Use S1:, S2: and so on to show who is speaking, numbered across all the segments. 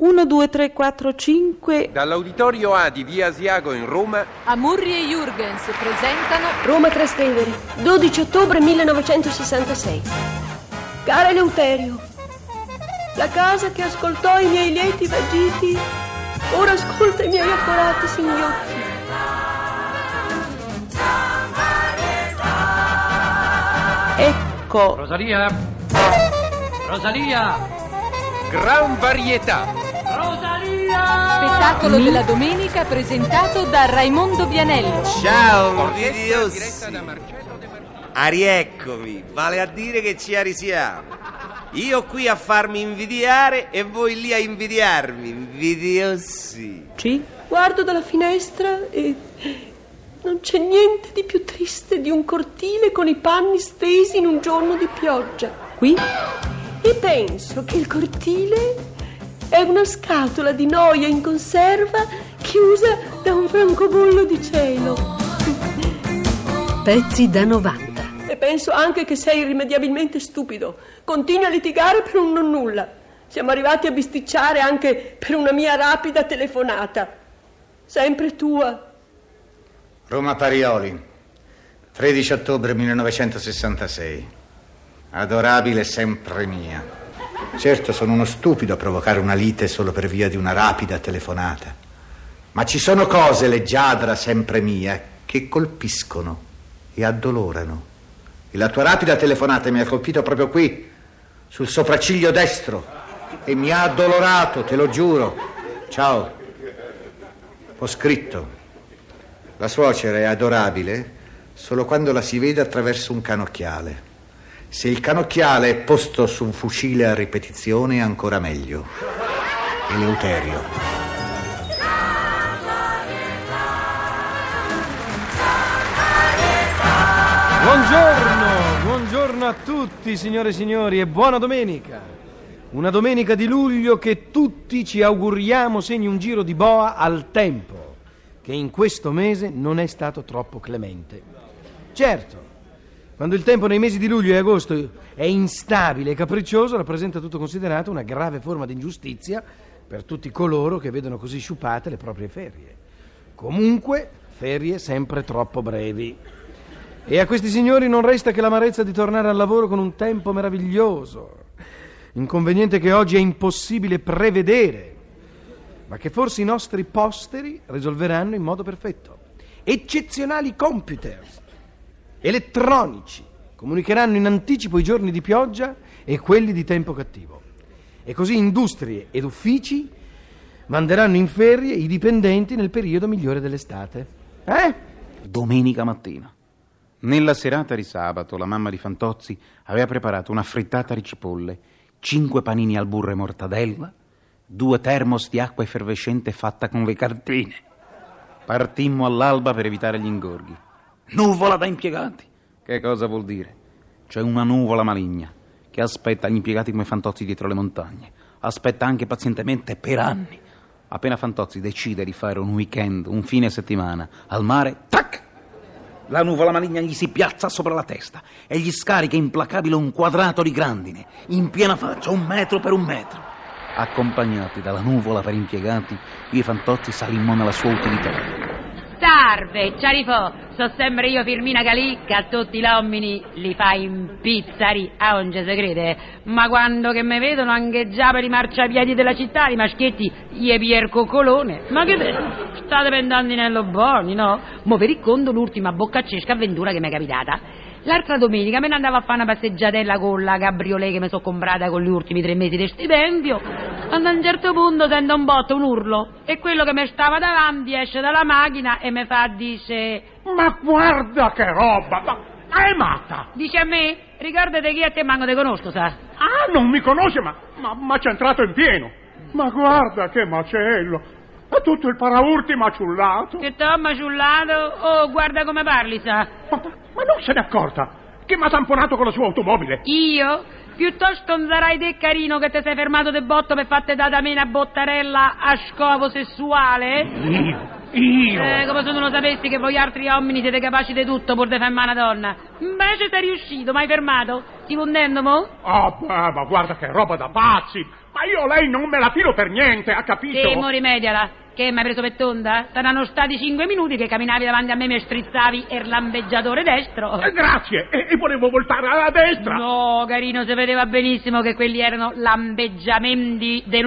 S1: 1, 2, 3, 4, 5.
S2: Dall'Auditorio A di Via Asiago in Roma,
S3: Amurri e Jurgens presentano
S4: Roma Trastevere, 12 ottobre 1966. Cara Eleuterio, la casa che ascoltò i miei lieti vagiti, ora ascolta i miei accorati singhiozzi.
S1: Ecco,
S5: Rosalia! Rosalia!
S2: Gran Varietà.
S3: Spettacolo della domenica presentato da Raimondo Vianello.
S6: Ciao,
S2: Orchestra
S6: invidiosi.
S2: diretta da Marcello De Martino.
S6: Arieccomi, vale a dire che ci arisiamo. Io qui a farmi invidiare e voi lì a invidiarmi, invidiosi.
S1: G.
S4: Guardo dalla finestra e non c'è niente di più triste di un cortile con i panni stesi in un giorno di pioggia.
S1: Qui,
S4: E penso che il cortile è una scatola di noia in conserva chiusa da un francobollo di cielo.
S7: Pezzi da 90.
S4: E penso anche che sei irrimediabilmente stupido. Continui a litigare per un non nulla. Siamo arrivati a bisticciare anche per una mia rapida telefonata. Sempre tua.
S8: Roma Parioli, 13 ottobre 1966. Adorabile sempre mia. Certo, sono uno stupido a provocare una lite solo per via di una rapida telefonata. Ma ci sono cose, leggiadra sempre mia, che colpiscono e addolorano. E la tua rapida telefonata mi ha colpito proprio qui, sul sopracciglio destro, e mi ha addolorato, te lo giuro. Ciao. Ho scritto. La suocera è adorabile solo quando la si vede attraverso un canocchiale. Se il canocchiale è posto su un fucile a ripetizione ancora meglio. Eleuterio.
S5: Buongiorno, buongiorno a tutti signore e signori e buona domenica. Una domenica di luglio che tutti ci auguriamo segni un giro di boa al tempo, che in questo mese non è stato troppo clemente. Certo, quando il tempo nei mesi di luglio e agosto è instabile e capriccioso, rappresenta tutto considerato una grave forma di ingiustizia per tutti coloro che vedono così sciupate le proprie ferie. Comunque, ferie sempre troppo brevi. E a questi signori non resta che l'amarezza di tornare al lavoro con un tempo meraviglioso. Inconveniente che oggi è impossibile prevedere, ma che forse i nostri posteri risolveranno in modo perfetto. Eccezionali computer elettronici comunicheranno in anticipo i giorni di pioggia e quelli di tempo cattivo. E così industrie ed uffici manderanno in ferie i dipendenti nel periodo migliore dell'estate. Eh?
S9: Domenica mattina. Nella serata di sabato la mamma di Fantozzi aveva preparato una frittata di cipolle, cinque panini al burro e mortadella, due termos di acqua effervescente fatta con le cartine. Partimmo all'alba per evitare gli ingorghi. Nuvola da impiegati. Che cosa vuol dire? C'è una nuvola maligna che aspetta gli impiegati come Fantozzi dietro le montagne. Aspetta anche pazientemente per anni. Appena Fantozzi decide di fare un weekend, un fine settimana, al mare, tac! La nuvola maligna gli si piazza sopra la testa e gli scarica implacabile un quadrato di grandine, in piena faccia, un metro per un metro. Accompagnati dalla nuvola per impiegati, e Fantozzi salimmo nella sua utilità.
S10: Salve, ciarifò, so sempre io Firmina Calicca, a tutti gli uomini li fa impizzari, a non ci si crede, ma quando che mi vedono anche già per i marciapiedi della città, i maschietti, gli pier coccolone, ma che te, state pensando nello buoni, no? Mo per il conto l'ultima boccaccesca avventura che mi è capitata. L'altra domenica me ne andavo a fare una passeggiatella con la cabriolet che mi sono comprata con gli ultimi tre mesi di stipendio. Quando a un certo punto sento un botto, un urlo, e quello che mi stava davanti esce dalla macchina e mi fa, dice...
S11: Ma guarda che roba! Ma è matta!
S10: Dice a me, ricordate chi a te manco te conosco, sa?
S11: Ah, non mi conosce, ma, ma, ma c'è entrato in pieno! Ma guarda che macello! Tutto il paraurti maciullato!
S10: Che t'ho maciullato? Oh, guarda come parli, sa?
S11: Ma, ma non se n'è accorta che mi ha tamponato con la sua automobile!
S10: Io? Piuttosto non sarai te carino che ti sei fermato de botto per fatte data a me una bottarella a scopo sessuale?
S11: Io! Io!
S10: Eh, come se non lo sapessi che voi altri uomini siete capaci di tutto pur di fare una donna. Invece sei riuscito, mi hai fermato. Sti fondendo, mo?
S11: Ah, beh, ma guarda che roba da pazzi! Ma io lei non me la filo per niente, ha capito?
S10: Sì, mo rimediala. Che mi hai preso per tonda? Saranno stati cinque minuti che camminavi davanti a me e mi strizzavi il lampeggiatore destro.
S11: Eh, grazie, e, e volevo voltare alla destra.
S10: No, carino, si vedeva benissimo che quelli erano lampeggiamenti de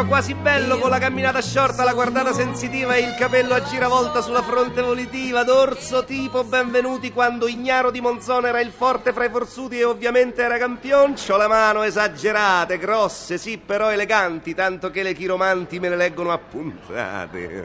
S6: Riccio, quasi bello, con la camminata sciorta, la guardata sensitiva e il capello a giravolta sulla fronte volitiva, dorso tipo benvenuti quando Ignaro di Monzone era il forte fra i forzuti e ovviamente era campioncio, la mano esagerate, grosse, sì, però eleganti, tanto che le chiromanti me le leggono appuntate.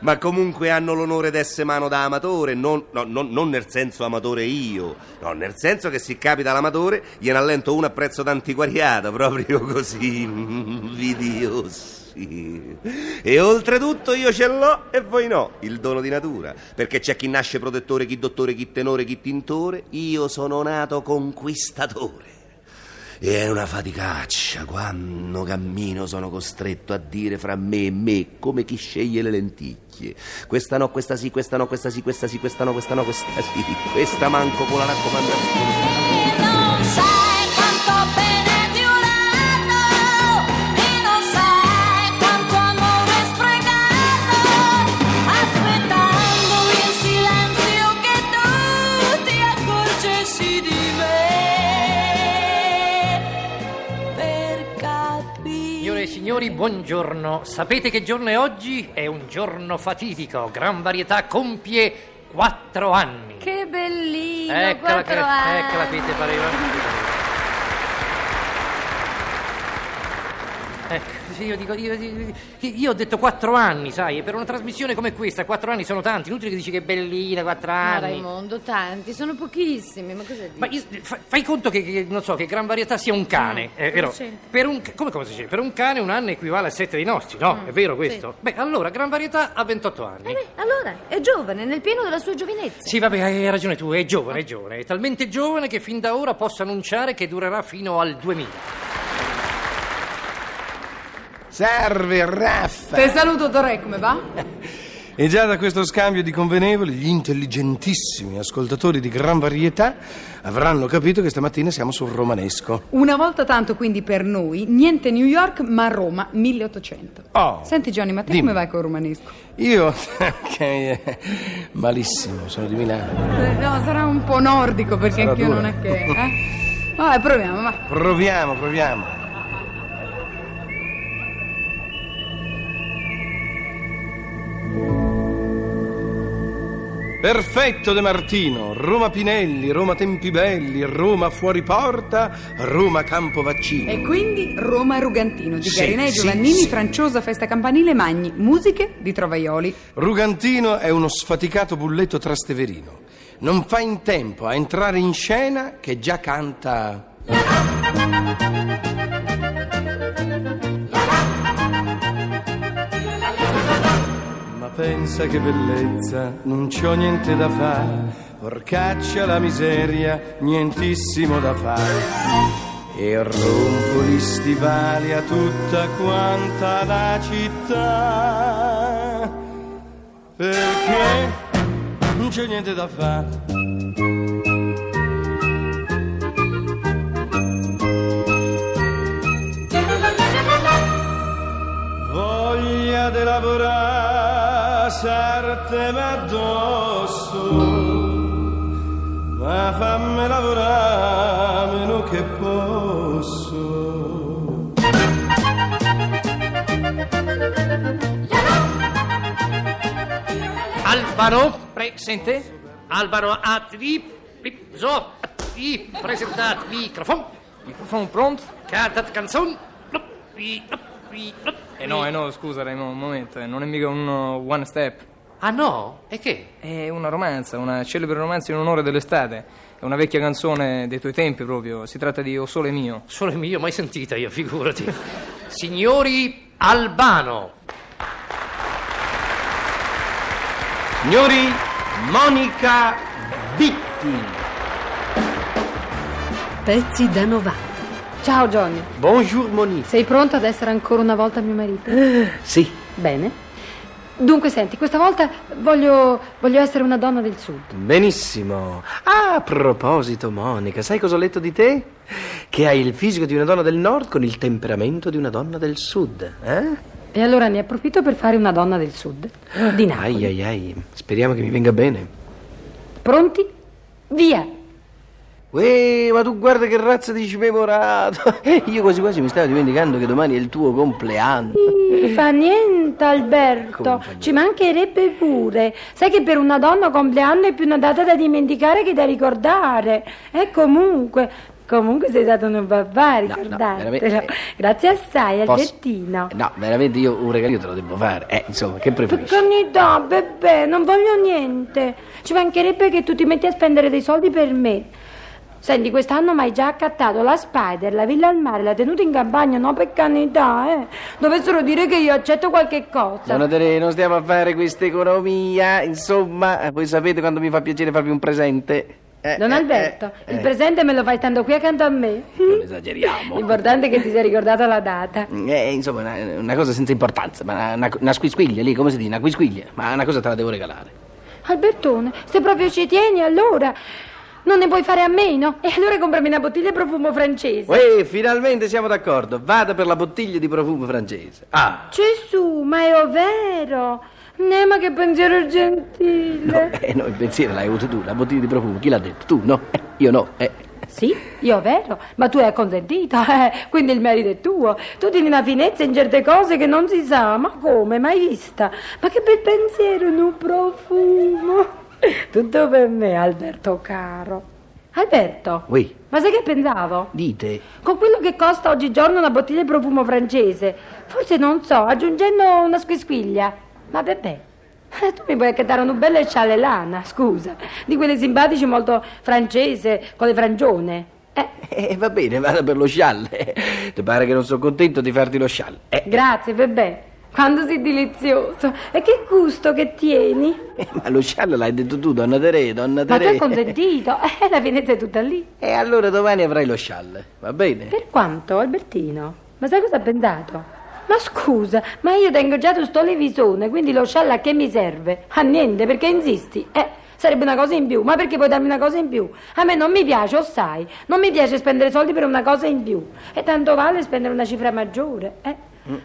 S6: Ma comunque hanno l'onore d'essere mano da amatore, non, no, non- non nel senso amatore io, no, nel senso che si capita l'amatore, gliene allento uno a prezzo d'antiquariato, proprio così, invidiosi. E oltretutto io ce l'ho e voi no, il dono di natura, perché c'è chi nasce protettore, chi dottore, chi tenore, chi tintore, io sono nato conquistatore. E è una faticaccia, quando cammino sono costretto a dire fra me e me come chi sceglie le lenticchie. Questa no, questa sì, questa no, questa sì, questa sì, questa no, questa no, questa sì, questa manco con la raccomandazione.
S7: Non sai
S12: Signori, buongiorno. Sapete che giorno è oggi? È un giorno fatidico. Gran varietà compie quattro anni.
S3: Che bellino,
S12: Eccola che,
S3: quattro anni.
S12: eccola ti pareva. Ecco, io dico, io, io- io ho detto quattro anni, sai, e per una trasmissione come questa, quattro anni sono tanti, inutile che dici che bellina, quattro
S3: Ma
S12: anni.
S3: Raimondo, tanti, sono pochissimi, ma cosa dici?
S12: Ma io- fa- fai conto che, che, non so, che gran varietà sia un cane,
S3: Mm,
S12: è vero?
S3: c'entra?
S12: Per un, ca- come, come si dice? Per un cane un anno equivale a sette dei nostri, no?
S3: Mm,
S12: è vero questo? Beh, allora, gran varietà ha 28 anni.
S3: Eh beh, allora, è giovane, nel pieno della sua giovinezza.
S12: Sì, vabbè, hai ragione tu, è giovane, è giovane, è talmente giovane che fin da ora posso annunciare che durerà fino al 2000.
S5: Serve, Raffa!
S1: Te saluto, Torre, come va?
S5: E già da questo scambio di convenevoli, gli intelligentissimi ascoltatori di gran varietà avranno capito che stamattina siamo sul romanesco.
S1: Una volta tanto, quindi, per noi, niente New York, ma Roma, 1800.
S5: Oh,
S1: Senti, Johnny, ma te
S5: dimmi.
S1: come vai col romanesco?
S5: Io, che eh, malissimo, sono di Milano.
S1: Eh, No, sarà un po' nordico, perché
S5: Sarà
S1: anch'io
S5: dura.
S1: non è che... Eh? Vabbè, proviamo, va.
S5: Proviamo, proviamo. Perfetto De Martino, Roma Pinelli, Roma Tempibelli, Roma Fuori Porta, Roma Campo Vaccini.
S1: E quindi Roma Rugantino, di
S5: Sì,
S1: Garinei,
S5: sì,
S1: Giovannini,
S5: sì.
S1: Franciosa, Festa Campanile, Magni, musiche di Trovaioli.
S5: Rugantino è uno sfaticato bulletto trasteverino. Non fa in tempo a entrare in scena che già canta. Pensa che bellezza, non c'ho niente da fare. Porcaccia la miseria, nientissimo da fare. E rompo gli stivali a tutta quanta la città. Perché non c'è niente da fare. Voglia di lavorare, sartemi addosso, ma fammi lavorare meno che posso.
S12: Albano, presente? Albano a zo, i presentat microfoon.
S13: Microfoon pronto?
S12: Cantat canzone.
S13: Eh no, eh no, scusa Raimondo, un momento, eh, non è mica un uh, one step.
S12: Ah no? E che?
S13: È una romanza, una celebre romanza in onore dell'estate. È una vecchia canzone dei tuoi tempi proprio. Si tratta di O Sole Mio.
S12: Sole mio, mai sentita io, figurati. Signori Albano.
S5: Signori, Monica Vitti.
S3: Pezzi da 90.
S1: Ciao Johnny.
S5: Bonjour Monique.
S1: Sei pronto ad essere ancora una volta mio marito?
S5: Sì.
S1: Bene. Dunque, senti, questa volta voglio, voglio essere una donna del sud.
S5: Benissimo. Ah, a proposito, Monica, sai cosa ho letto di te? Che hai il fisico di una donna del nord con il temperamento di una donna del sud, eh?
S1: E allora ne approfitto per fare una donna del sud. Di Napoli.
S5: Ai ai ai, speriamo che mi venga bene.
S1: Pronti? Via!
S5: Uè, ma tu guarda che razza di smemorato. Io quasi quasi mi stavo dimenticando che domani è il tuo compleanno.
S4: Non fa niente, Alberto.
S5: Fa niente?
S4: Ci mancherebbe pure. Sai che per una donna compleanno è più una data da dimenticare che da ricordare. E comunque, comunque sei stato un babà, ricordatelo.
S5: veramente.
S4: Grazie assai,
S5: Posso-
S4: Albertino.
S5: No, veramente io un regalino te lo devo fare. Eh, insomma, che preferisci?
S4: Piccanità, bebè, non voglio niente. Ci mancherebbe che tu ti metti a spendere dei soldi per me. Senti, quest'anno mi hai già accattato la Spider, la villa al mare, la tenuta in campagna, no per canità, eh. Dovessero dire che io accetto qualche cosa.
S5: Donna non stiamo a fare questa economia, insomma, eh, voi sapete quando mi fa piacere farvi un presente. Eh,
S4: Don
S5: eh,
S4: Alberto,
S5: eh,
S4: il
S5: eh,
S4: presente me lo fai stando qui accanto a me.
S5: Non esageriamo.
S4: L'importante è che ti sia ricordata la data.
S5: Eh, insomma, una, una cosa senza importanza, ma una, una, una squisquiglia lì, come si dice? Una quisquiglia, ma una cosa te la devo regalare.
S4: Albertone, se proprio ci tieni, allora non ne puoi fare a meno. E allora comprami una bottiglia di profumo francese.
S5: Uè, finalmente siamo d'accordo. Vada per la bottiglia di profumo francese. Ah,
S4: Gesù, ma è vero. Ne, ma che pensiero gentile.
S5: eh, no, il pensiero l'hai avuto tu, la bottiglia di profumo. Chi l'ha detto? Tu? No? Eh, io no. Eh.
S4: Sì, io vero, ma tu hai acconsentito, eh, quindi il merito è tuo. Tu tieni una finezza in certe cose che non si sa, ma come, mai vista? Ma che bel pensiero, un profumo. Tutto per me, Alberto caro. Alberto,
S5: Ui,
S4: ma sai che pensavo?
S5: dite.
S4: Con quello che costa oggigiorno una bottiglia di profumo francese, forse non so, aggiungendo una squisquiglia. Ma bebè, eh, tu mi puoi accattare una bella scialle lana, scusa, di quelle simpatici molto francese, con le frangione. Eh,
S5: Eh, va bene, vada per lo scialle. Ti pare che non sono contento di farti lo scialle? Eh,
S4: grazie, bebè. Quando sei delizioso. E che gusto che tieni.
S5: eh, ma lo scialle l'hai detto tu, donna Tere, donna
S4: Ma tu
S5: Tere.
S4: hai consentito. Eh, la finezza è tutta lì.
S5: E allora domani avrai lo scialle, va bene?
S4: Per quanto, Albertino? Ma sai cosa ha pensato? Ma scusa, ma io tengo già tu sto levisone, quindi lo scialla a che mi serve? A niente, perché insisti? Eh, sarebbe una cosa in più, ma perché puoi darmi una cosa in più? A me non mi piace, lo sai, non mi piace spendere soldi per una cosa in più. E tanto vale spendere una cifra maggiore, eh?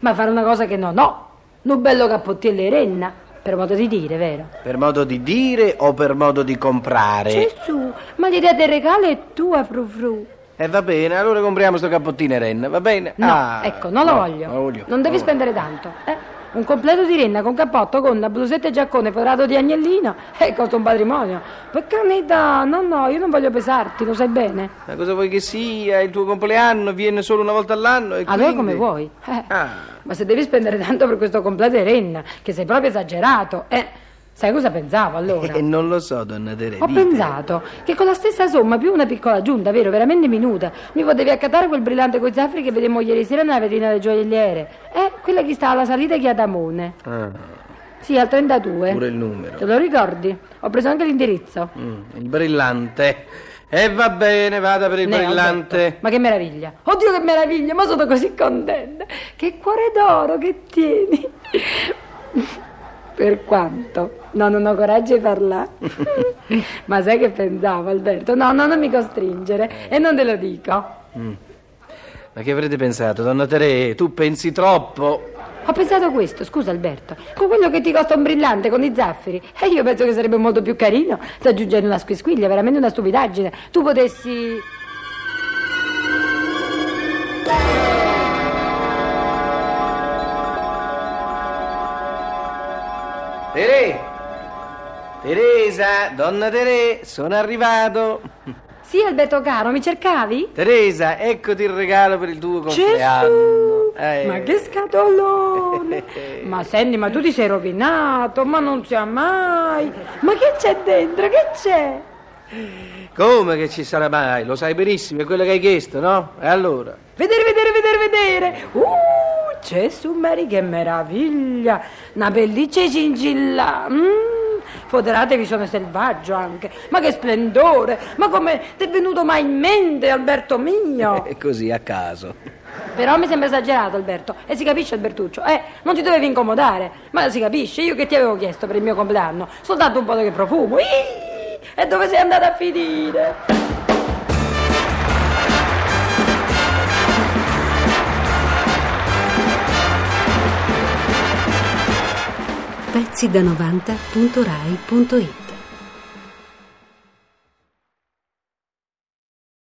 S4: Ma fare una cosa che non ho. Un bello cappottiere renna, per modo di dire, vero?
S5: Per modo di dire o per modo di comprare?
S4: Gesù, ma l'idea del regalo è tua, frufru.
S5: E va bene, allora compriamo sto cappottino Ren, va bene?
S4: No,
S5: Ah,
S4: ecco, non lo
S5: no,
S4: voglio.
S5: voglio.
S4: Non devi
S5: No.
S4: spendere tanto, eh? Un completo di renna con cappotto, gonna, blusetta e giaccone forato di agnellina e costa un patrimonio. Per carità, no, no, io non voglio pesarti, lo sai bene.
S5: Ma cosa vuoi che sia? Il tuo compleanno viene solo una volta all'anno e
S4: Allora
S5: quindi...
S4: come vuoi. Eh,
S5: Ah,
S4: Ma se devi spendere tanto per questo completo di renna, che sei proprio esagerato, eh, sai cosa pensavo allora?
S5: e non lo so, donna Tere.
S4: Ho
S5: dite.
S4: pensato che con la stessa somma più una piccola aggiunta, vero, veramente minuta, mi potevi accattare quel brillante coi zaffiri che vedemmo ieri sera nella vetrina del gioielliere. Eh, quella che sta alla salita di Adamone.
S5: Ah,
S4: Sì, al 32.
S5: pure il numero.
S4: Te lo ricordi? Ho preso anche l'indirizzo.
S5: Mm, il brillante. E va bene, vada per il
S4: Ne,
S5: brillante.
S4: Ma che meraviglia! Oddio, che meraviglia! Ma sono così contenta! Che cuore d'oro che tieni! Per quanto? No, non ho coraggio di parlare. Ma sai che pensavo, Alberto? No, no, non mi costringere. E non te lo dico.
S5: Mm. Ma che avrete pensato, donna Tere? Tu pensi troppo.
S4: Ho pensato questo, scusa Alberto, con quello che ti costa un brillante con i zaffiri. E io penso che sarebbe molto più carino se aggiungendo una squisquiglia, veramente una stupidaggine. Tu potessi...
S5: Teresa, donna Tere, sono arrivato.
S4: Sì, Alberto caro, mi cercavi?
S5: Teresa, eccoti il regalo per il tuo compleanno. Eh.
S4: Ma che scatolone! ma senti, ma tu ti sei rovinato, ma non sia mai! Ma che c'è dentro? Che c'è?
S5: Come che ci sarà mai? Lo sai benissimo, è quello che hai chiesto, no? E allora?
S4: Vedere, vedere, vedere, vedere! Uh, Gesù Maria, che meraviglia! Una pelliccia cingilla! Mm. Foderatevi, sono selvaggio anche. Ma che splendore! Ma come ti è venuto mai in mente, Alberto mio?
S5: È così, a caso.
S4: Però mi sembra esagerato, Alberto. E si capisce, Albertuccio. Eh, non ti dovevi incomodare. Ma si capisce, io che ti avevo chiesto per il mio compleanno? Soltanto un po' di profumo. Ih, E dove sei andata a finire?
S14: Pezzi da 90.rai.it